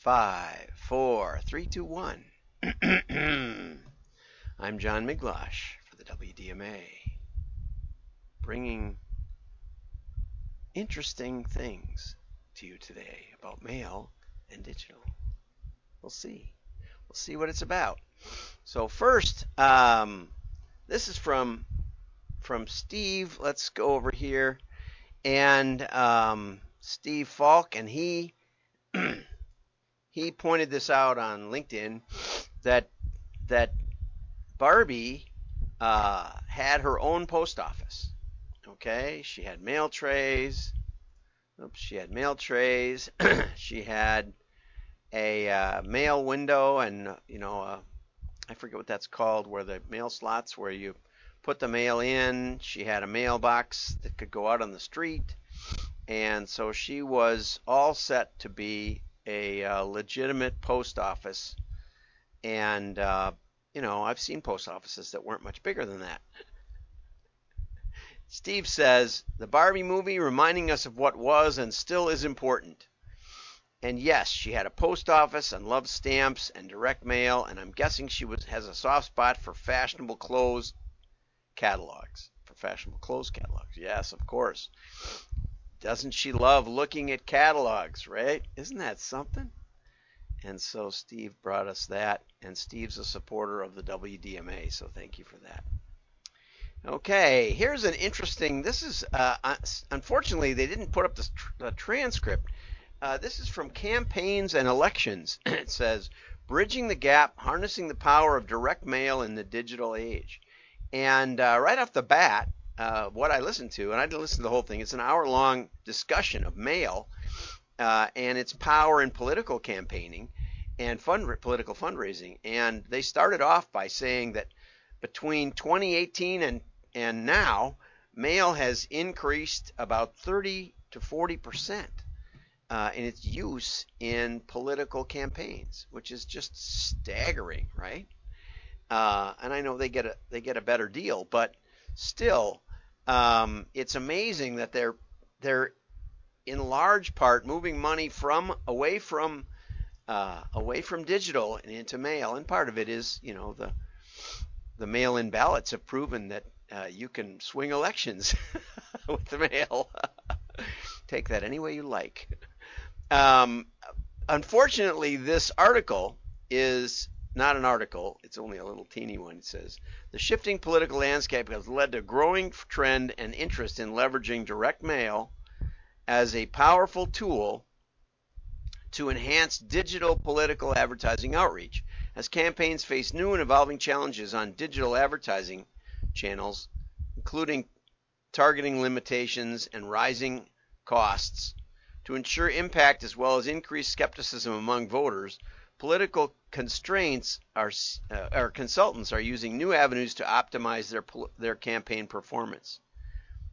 five, four, three, two, one. I'm John Miglautsch for the WDMA, bringing interesting things to you today about mail and digital. We'll see. We'll see what it's about. So first, um, this is from from Steve. Let's go over here and um, Steve Falk, and he he pointed this out on LinkedIn that that Barbie uh, had her own post office. Okay, she had mail trays. Oops, she had mail trays. she had a uh, mail window, and you know, uh, I forget what that's called, where the mail slots where you put the mail in. She had a mailbox that could go out on the street, and so she was all set to be a uh, legitimate post office. And uh, you know, I've seen post offices that weren't much bigger than that. Steve says the Barbie movie reminding us of what was and still is important. And yes, she had a post office and loved stamps and direct mail, and I'm guessing she was, has a soft spot for fashionable clothes catalogs. For fashionable clothes catalogs. Yes, of course. Doesn't she love looking at catalogs, right? Isn't that something? And so Steve brought us that, and Steve's a supporter of the WDMA, so thank you for that. Okay, here's an interesting. This is uh, unfortunately they didn't put up the, the transcript. Uh, this is from campaigns and elections. it says bridging the gap, harnessing the power of direct mail in the digital age. And uh, right off the bat, uh, what I listened to, and I didn't listen to the whole thing. It's an hour-long discussion of mail uh, and its power in political campaigning and fund political fundraising. And they started off by saying that between 2018 and and now, mail has increased about 30 to 40 percent uh, in its use in political campaigns, which is just staggering, right? Uh, and I know they get a they get a better deal, but still, um, it's amazing that they're they're in large part moving money from away from uh, away from digital and into mail, and part of it is you know the the mail-in ballots have proven that uh, you can swing elections with the mail. Take that any way you like. Um, unfortunately, this article is not an article. It's only a little teeny one. It says the shifting political landscape has led to a growing trend and interest in leveraging direct mail as a powerful tool to enhance digital political advertising outreach. As campaigns face new and evolving challenges on digital advertising channels, including targeting limitations and rising costs, to ensure impact as well as increased skepticism among voters, political constraints are, uh, or consultants are using new avenues to optimize their, their campaign performance.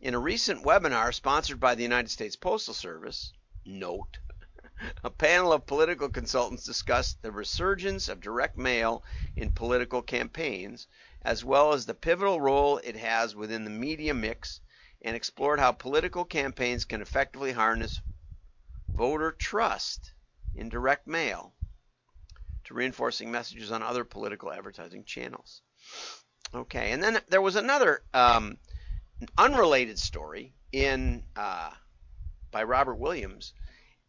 In a recent webinar sponsored by the United States Postal Service, note, a panel of political consultants discussed the resurgence of direct mail in political campaigns, as well as the pivotal role it has within the media mix, and explored how political campaigns can effectively harness voter trust in direct mail to reinforcing messages on other political advertising channels. Okay, and then there was another um, unrelated story in uh, by Robert Williams,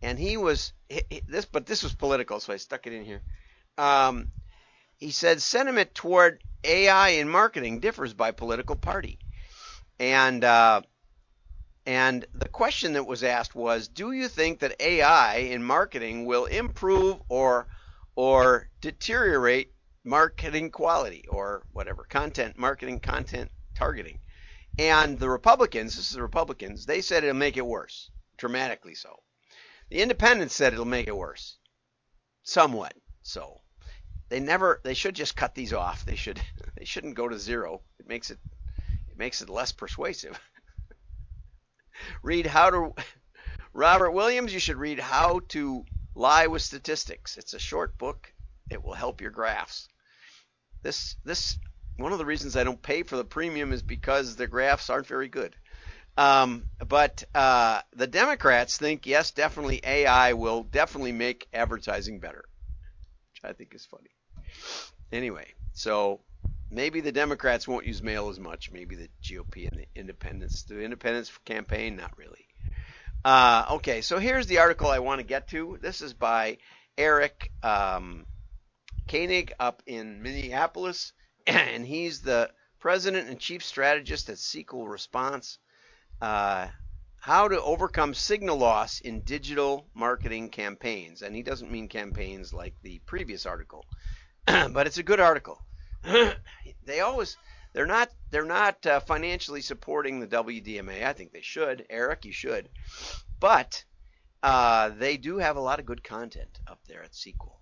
and he was he, this, but this was political, so I stuck it in here. Um, he said sentiment toward AI in marketing differs by political party, and uh, and the question that was asked was, do you think that AI in marketing will improve or or deteriorate marketing quality or whatever content marketing content targeting. And the republicans this is the republicans they said it'll make it worse dramatically so. The independents said it'll make it worse somewhat so. They never they should just cut these off. They should they shouldn't go to zero. It makes it it makes it less persuasive. Read how to robert williams you should read how to Lie with Statistics. It's a short book. It will help your graphs. This this one of the reasons I don't pay for the premium is because the graphs aren't very good. Um, but uh, the Democrats think yes, definitely AI will definitely make advertising better, which I think is funny. Anyway, so maybe the Democrats won't use mail as much. Maybe the GOP and the Independents, the Independents campaign, not really. Uh, okay, so here's the article I want to get to. This is by Eric um, Koenig up in Minneapolis, and he's the president and chief strategist at SeQuel Response. Uh, how to overcome signal loss in digital marketing campaigns. And he doesn't mean campaigns like the previous article, but it's a good article. they always they're not they're not uh, financially supporting the WDMA. I think they should. Eric, you should. But uh, they do have a lot of good content up there at SeQuel.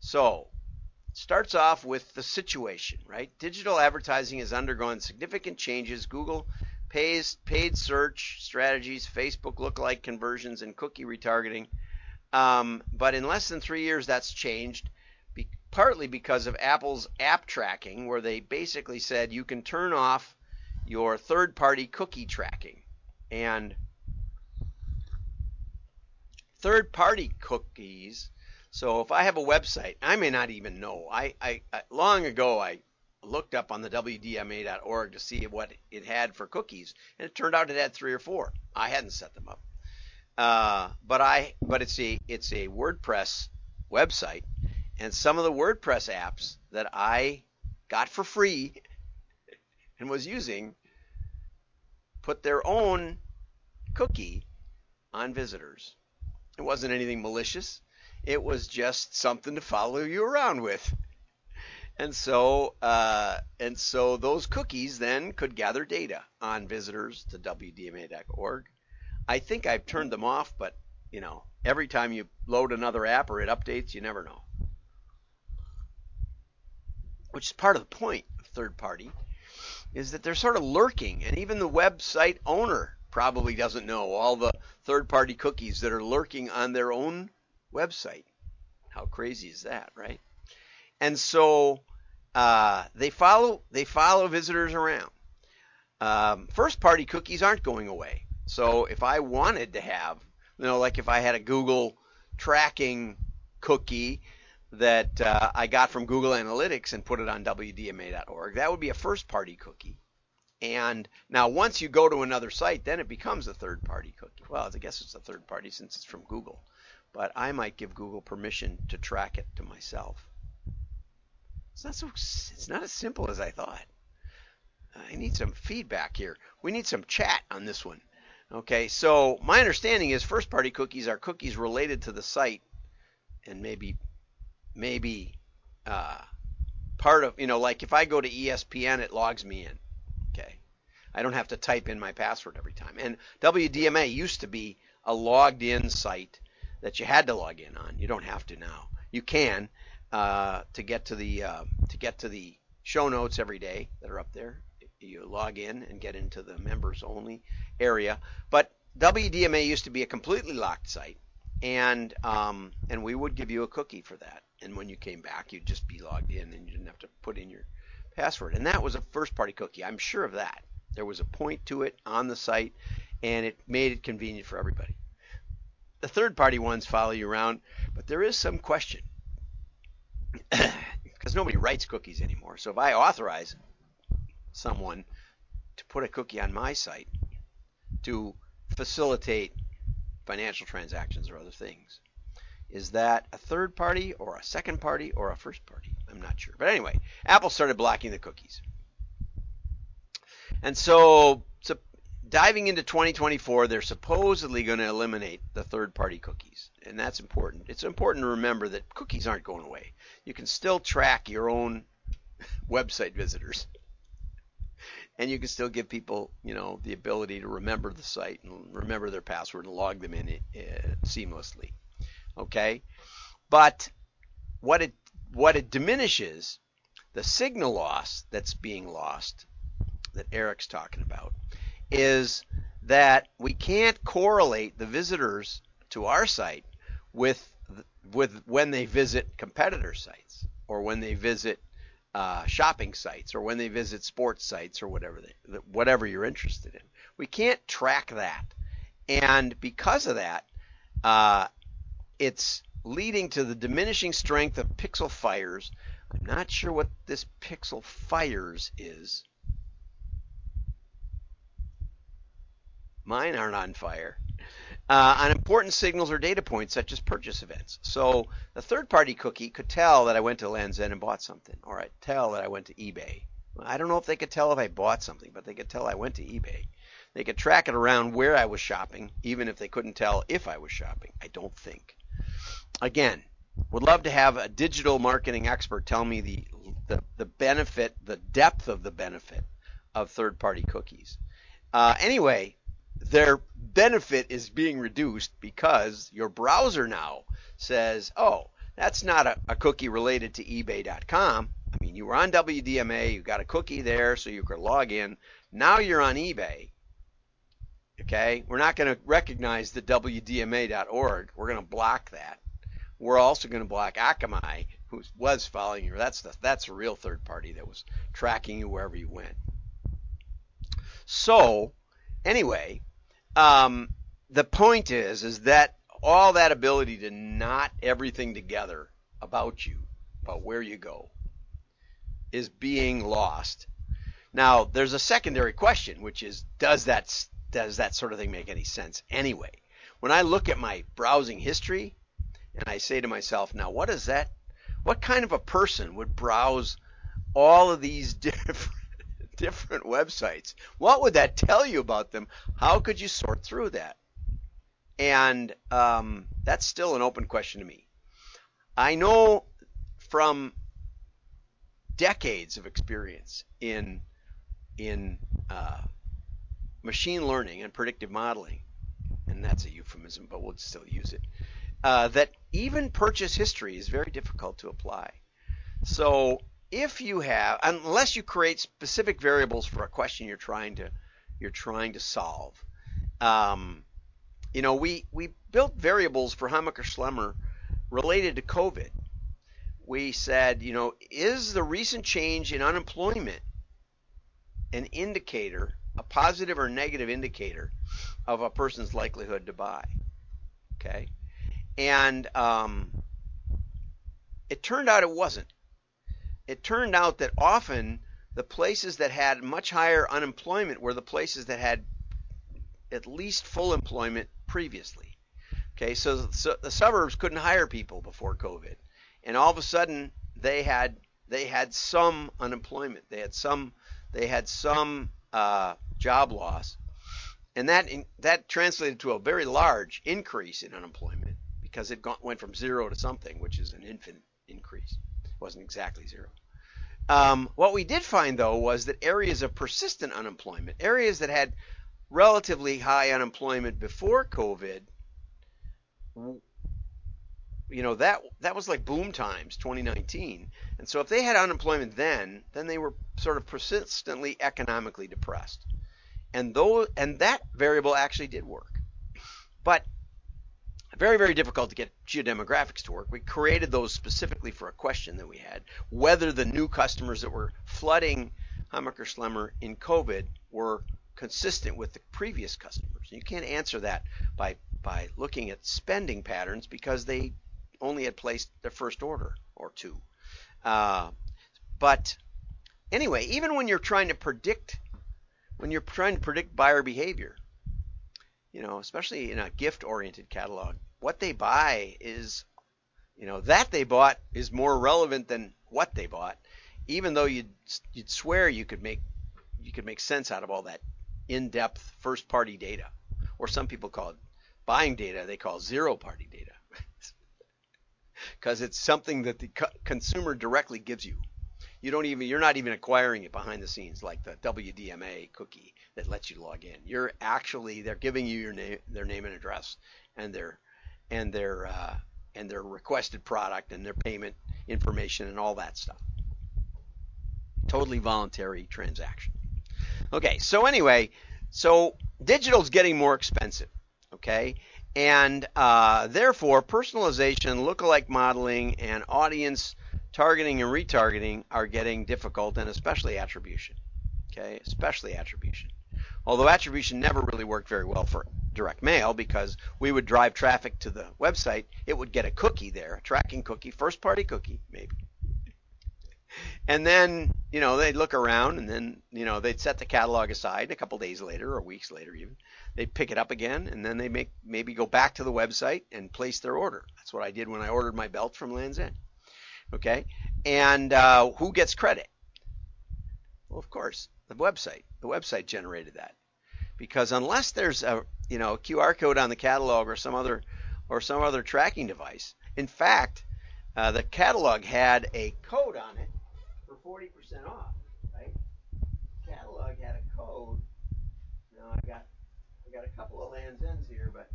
So starts off with the situation, right? Digital advertising has undergone significant changes. Google pays paid search strategies, Facebook lookalike conversions, and cookie retargeting. Um, but in less than three years, that's changed, partly because of Apple's app tracking, where they basically said you can turn off your third-party cookie tracking, and third-party cookies. So if I have a website, I may not even know. I, I, I long ago I looked up on the WDMA.org to see what it had for cookies, and it turned out it had three or four. I hadn't set them up, uh, but I but it's a it's a WordPress website, and some of the WordPress apps that I got for free and was using put their own cookie on visitors. It wasn't anything malicious. It was just something to follow you around with. And so, uh, and so those cookies then could gather data on visitors to WDMA.org. I think I've turned them off, but you know, every time you load another app or it updates, you never know. Which is part of the point of third party, is that they're sort of lurking, and even the website owner probably doesn't know all the third party cookies that are lurking on their own website. How crazy is that, right? And so uh, they follow they follow visitors around. Um, first party cookies aren't going away. So if I wanted to have, you know, like if I had a Google tracking cookie that uh, I got from Google Analytics and put it on WDMA.org, that would be a first party cookie. And now once you go to another site, then it becomes a third party cookie. Well, I guess it's a third party since it's from Google. But I might give Google permission to track it to myself. It's not so. It's not as simple as I thought. I need some feedback here. We need some chat on this one. Okay, so my understanding is first-party cookies are cookies related to the site, and maybe, maybe, uh, part of you know, like if I go to ESPN, it logs me in. Okay, I don't have to type in my password every time. And WDMA used to be a logged-in site that you had to log in on. You don't have to now. You can, uh, to get to the uh, to get to the show notes every day that are up there. You log in and get into the members only area. But WDMA used to be a completely locked site, and um, and we would give you a cookie for that. And when you came back, you'd just be logged in, and you didn't have to put in your password. And that was a first-party cookie. I'm sure of that. There was a point to it on the site, and it made it convenient for everybody. The third-party ones follow you around, but there is some question because nobody writes cookies anymore. So if I authorize someone to put a cookie on my site to facilitate financial transactions or other things, is that a third party or a second party or a first party? I'm not sure. But anyway, Apple started blocking the cookies. And so, so diving into 2024, they're supposedly going to eliminate the third party cookies. And that's important. It's important to remember that cookies aren't going away. You can still track your own website visitors. And you can still give people, you know, the ability to remember the site and remember their password and log them in uh, seamlessly. Okay? But what it what it diminishes the signal loss that's being lost that Eric's talking about is that we can't correlate the visitors to our site with with when they visit competitor sites or when they visit uh, shopping sites or when they visit sports sites or whatever they, whatever you're interested in. We can't track that, and because of that, uh, it's leading to the diminishing strength of pixel fires. I'm not sure what this pixel fires is. Mine aren't on fire uh, on important signals or data points such as purchase events. So the third-party cookie could tell that I went to Land's End and bought something, or I tell that I went to eBay. I don't know if they could tell if I bought something, but they could tell I went to eBay. They could track it around where I was shopping, even if they couldn't tell if I was shopping. I don't think. Again, would love to have a digital marketing expert tell me the the, the benefit, the depth of the benefit of third-party cookies. Uh, anyway, their benefit is being reduced because your browser now says, oh, that's not a, a cookie related to eBay.com. I mean, you were on WDMA, you got a cookie there so you could log in. Now you're on eBay. Okay, we're not going to recognize the WDMA.org. We're going to block that. We're also going to block Akamai, who was following you. That's the that's a real third party that was tracking you wherever you went. So, anyway, um, the point is, is that all that ability to knot everything together about you, about where you go, is being lost. Now, there's a secondary question, which is, does that does that sort of thing make any sense anyway? When I look at my browsing history, and I say to myself, now what is that? What kind of a person would browse all of these different different websites. What would that tell you about them? How could you sort through that? And um, that's still an open question to me. I know from decades of experience in in uh, machine learning and predictive modeling, and that's a euphemism, but we'll still use it. Uh, that even purchase history is very difficult to apply. So if you have, unless you create specific variables for a question you're trying to you're trying to solve, um, you know, we we built variables for Hammacher Schlemmer related to COVID. We said, you know, is the recent change in unemployment an indicator, a positive or negative indicator of a person's likelihood to buy? Okay, and um, it turned out it wasn't it turned out that often the places that had much higher unemployment were the places that had at least full employment previously. Okay, so, so the suburbs couldn't hire people before COVID, and all of a sudden they had they had some unemployment. They had some they had some uh, job loss, and that that translated to a very large increase in unemployment because it got, went from zero to something, which is an infinite increase. Wasn't exactly zero. Um, what we did find, though, was that areas of persistent unemployment, areas that had relatively high unemployment before COVID, you know that that was like boom times 2019 and so if they had unemployment then then they were sort of persistently economically depressed. And though and that variable actually did work. But very, very difficult to get geodemographics to work. We created those specifically for a question that we had whether the new customers that were flooding Hammacher Schlemmer in COVID were consistent with the previous customers. You can't answer that by by looking at spending patterns because they only had placed their first order or two. Uh, but anyway, even when you're trying to predict when you're trying to predict buyer behavior, you know, especially in a gift-oriented catalog, what they buy is, you know, that they bought is more relevant than what they bought, even though you'd you'd swear you could make you could make sense out of all that in-depth first-party data, or some people call it buying data. They call zero-party data because it's something that the consumer directly gives you. You don't even you're not even acquiring it behind the scenes like the WDMA cookie that lets you log in. You're actually they're giving you your name, their name and address, and their and their uh, and their requested product and their payment information and all that stuff. Totally voluntary transaction. Okay, so anyway, so digital is getting more expensive. Okay, and uh, therefore personalization, lookalike modeling, and audience targeting and retargeting are getting difficult, and especially attribution. Okay, especially attribution. Although attribution never really worked very well for direct mail because we would drive traffic to the website, it would get a cookie there, a tracking cookie, first party cookie, maybe. And then, you know, they'd look around and then, you know, they'd set the catalog aside a couple days later or weeks later even. They'd pick it up again and then they make maybe go back to the website and place their order. That's what I did when I ordered my belt from Lands End. Okay? And uh, who gets credit? Well, of course, the website. The website generated that. Because unless there's a, you know, QR code on the catalog or some other or some other tracking device. In fact, uh, the catalog had a code on it for 40% off, right? Catalog had a code. Now I got I got a couple of Lands Ends here, but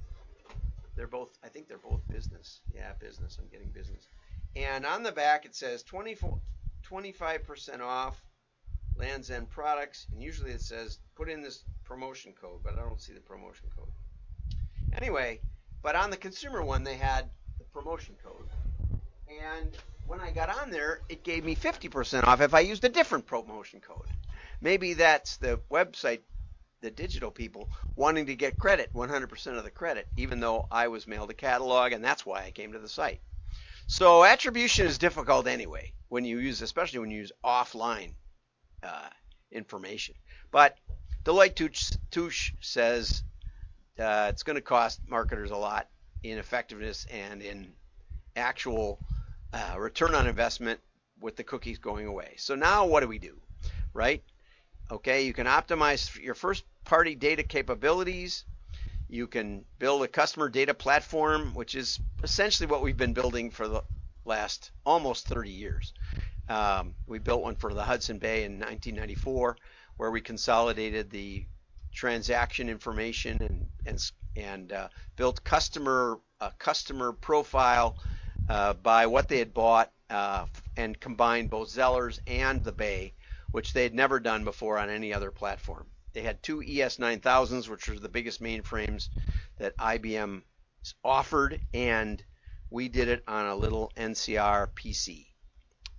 they're both I think they're both business. Yeah, business. I'm getting business. And on the back it says 24 25% off Lands End products, and usually it says put in this promotion code, but I don't see the promotion code. Anyway, but on the consumer one they had the promotion code. And when I got on there, it gave me 50% off if I used a different promotion code. Maybe that's the website, the digital people wanting to get credit, 100% of the credit, even though I was mailed a catalog, and that's why I came to the site. So attribution is difficult anyway when you use, especially when you use offline uh, information. But Deloitte Touche Touche says uh, it's going to cost marketers a lot in effectiveness and in actual uh, return on investment with the cookies going away. So now what do we do, right? Okay, you can optimize your first party data capabilities. You can build a customer data platform, which is essentially what we've been building for the last almost 30 years. Um, we built one for the Hudson Bay in 1994, where we consolidated the transaction information and uh, built customer a customer profile uh, by what they had bought uh, and combined both Zellers and the Bay, which they had never done before on any other platform. They had two ES9000s, which were the biggest mainframes that IBM offered, and we did it on a little NCR PC.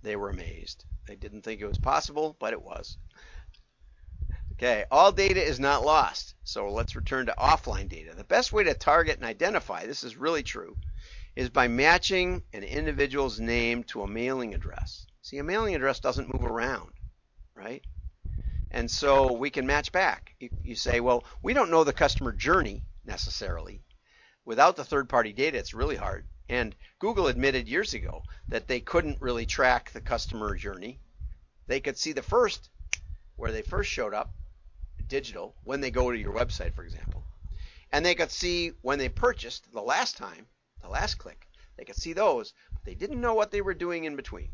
They were amazed. They didn't think it was possible, but it was. Okay, all data is not lost. So let's return to offline data. The best way to target and identify, this is really true, is by matching an individual's name to a mailing address. See, a mailing address doesn't move around, right? And so we can match back. You, you say, well, we don't know the customer journey necessarily. Without the third party data, it's really hard. And Google admitted years ago that they couldn't really track the customer journey. They could see the first, where they first showed up, digital, when they go to your website, for example. And they could see when they purchased the last time, the last click. They could see those, but they didn't know what they were doing in between.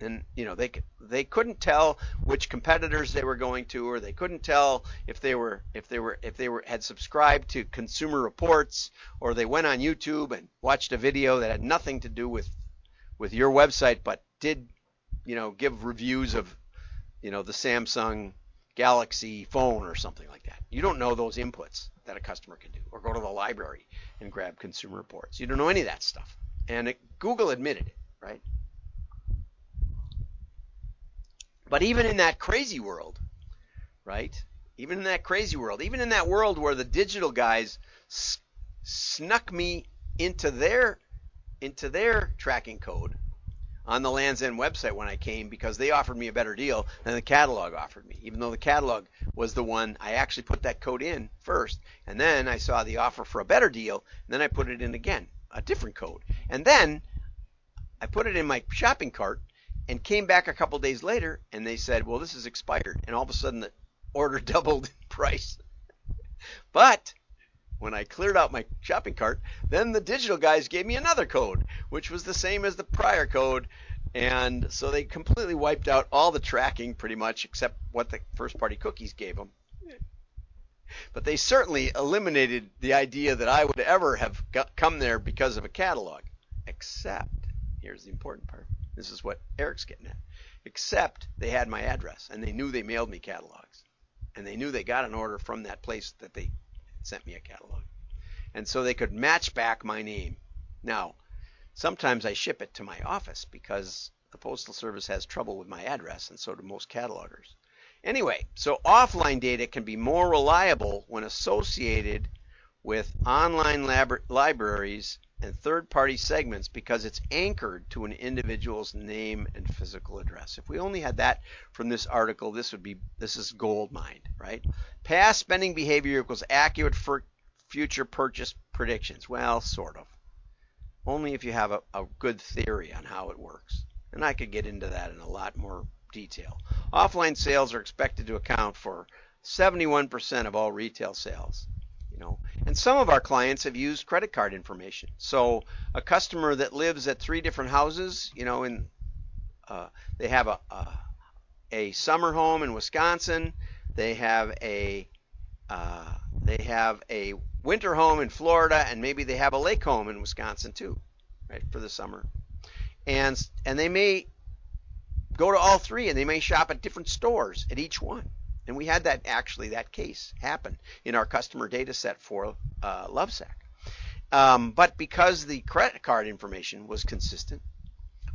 And you know they could, they couldn't tell which competitors they were going to, or they couldn't tell if they were if they were if they were had subscribed to Consumer Reports, or they went on YouTube and watched a video that had nothing to do with with your website, but did you know give reviews of you know the Samsung Galaxy phone or something like that. You don't know those inputs that a customer can do, or go to the library and grab consumer reports. You don't know any of that stuff. And it, Google admitted it, right? But even in that crazy world, right? Even in that crazy world, even in that world where the digital guys s- snuck me into their into their tracking code on the Lands End website when I came because they offered me a better deal than the catalog offered me. Even though the catalog was the one I actually put that code in first, and then I saw the offer for a better deal, and then I put it in again, a different code. And then I put it in my shopping cart and came back a couple days later and they said, "Well, this is expired." And all of a sudden the order doubled in price. but when I cleared out my shopping cart, then the digital guys gave me another code, which was the same as the prior code. And so they completely wiped out all the tracking pretty much except what the first party cookies gave them. But they certainly eliminated the idea that I would ever have come there because of a catalog. Except, here's the important part. This is what Eric's getting at. Except they had my address and they knew they mailed me catalogs. And they knew they got an order from that place that they sent me a catalog. And so they could match back my name. Now, Sometimes I ship it to my office because the Postal Service has trouble with my address, and so do most catalogers. Anyway, so offline data can be more reliable when associated with online libraries and third party segments because it's anchored to an individual's name and physical address. If we only had that from this article, this would be this is gold mine, right? Past spending behavior equals accurate for future purchase predictions. Well, sort of. Only if you have a, a good theory on how it works. And I could get into that in a lot more detail. Offline sales are expected to account for 71% of all retail sales you know. And some of our clients have used credit card information. So a customer that lives at three different houses you know in uh, they have a, a, a summer home in Wisconsin. They have a uh, they have a winter home in Florida and maybe they have a lake home in Wisconsin too right for the summer. And and they may go to all three and they may shop at different stores at each one and we had that actually that case happen in our customer data set for uh, Lovesac. Um, but because the credit card information was consistent,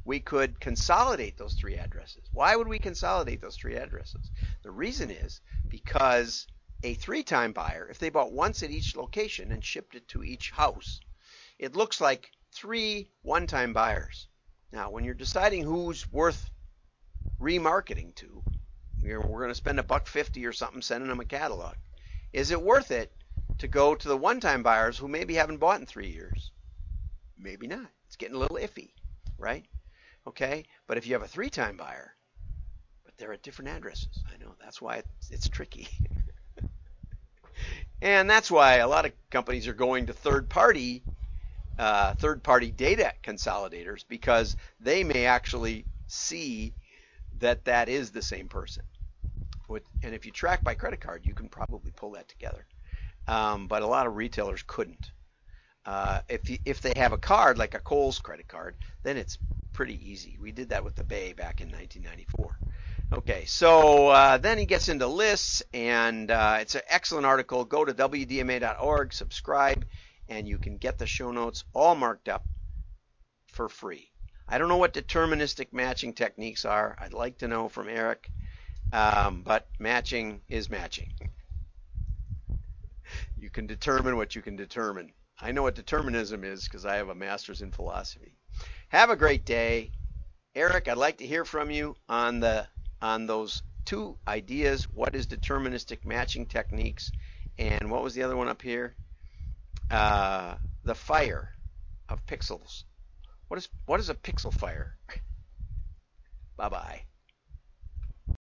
we could consolidate those three addresses. Why would we consolidate those three addresses? The reason is because a three time buyer, if they bought once at each location and shipped it to each house, it looks like three one time buyers. Now, when you're deciding who's worth remarketing to, we're, we're going to spend a buck fifty or something sending them a catalog. Is it worth it to go to the one-time buyers who maybe haven't bought in three years? Maybe not. It's getting a little iffy, right? Okay, but if you have a three-time buyer, but they're at different addresses, I know that's why it's, it's tricky. and that's why a lot of companies are going to third-party uh, third-party data consolidators because they may actually see that that is the same person. And if you track by credit card, you can probably pull that together. Um, but a lot of retailers couldn't. Uh, if you, if they have a card like a Kohl's credit card, then it's pretty easy. We did that with the Bay back in 1994. Okay, so uh, then he gets into lists, and uh, it's an excellent article. Go to wdma.org, subscribe, and you can get the show notes all marked up for free. I don't know what deterministic matching techniques are. I'd like to know from Eric, um, but matching is matching. You can determine what you can determine. I know what determinism is because I have a master's in philosophy. Have a great day. Eric, I'd like to hear from you on the on those two ideas. What is deterministic matching techniques? And what was the other one up here? Uh, the fire of pixels. What is what is a pixel fire? bye bye.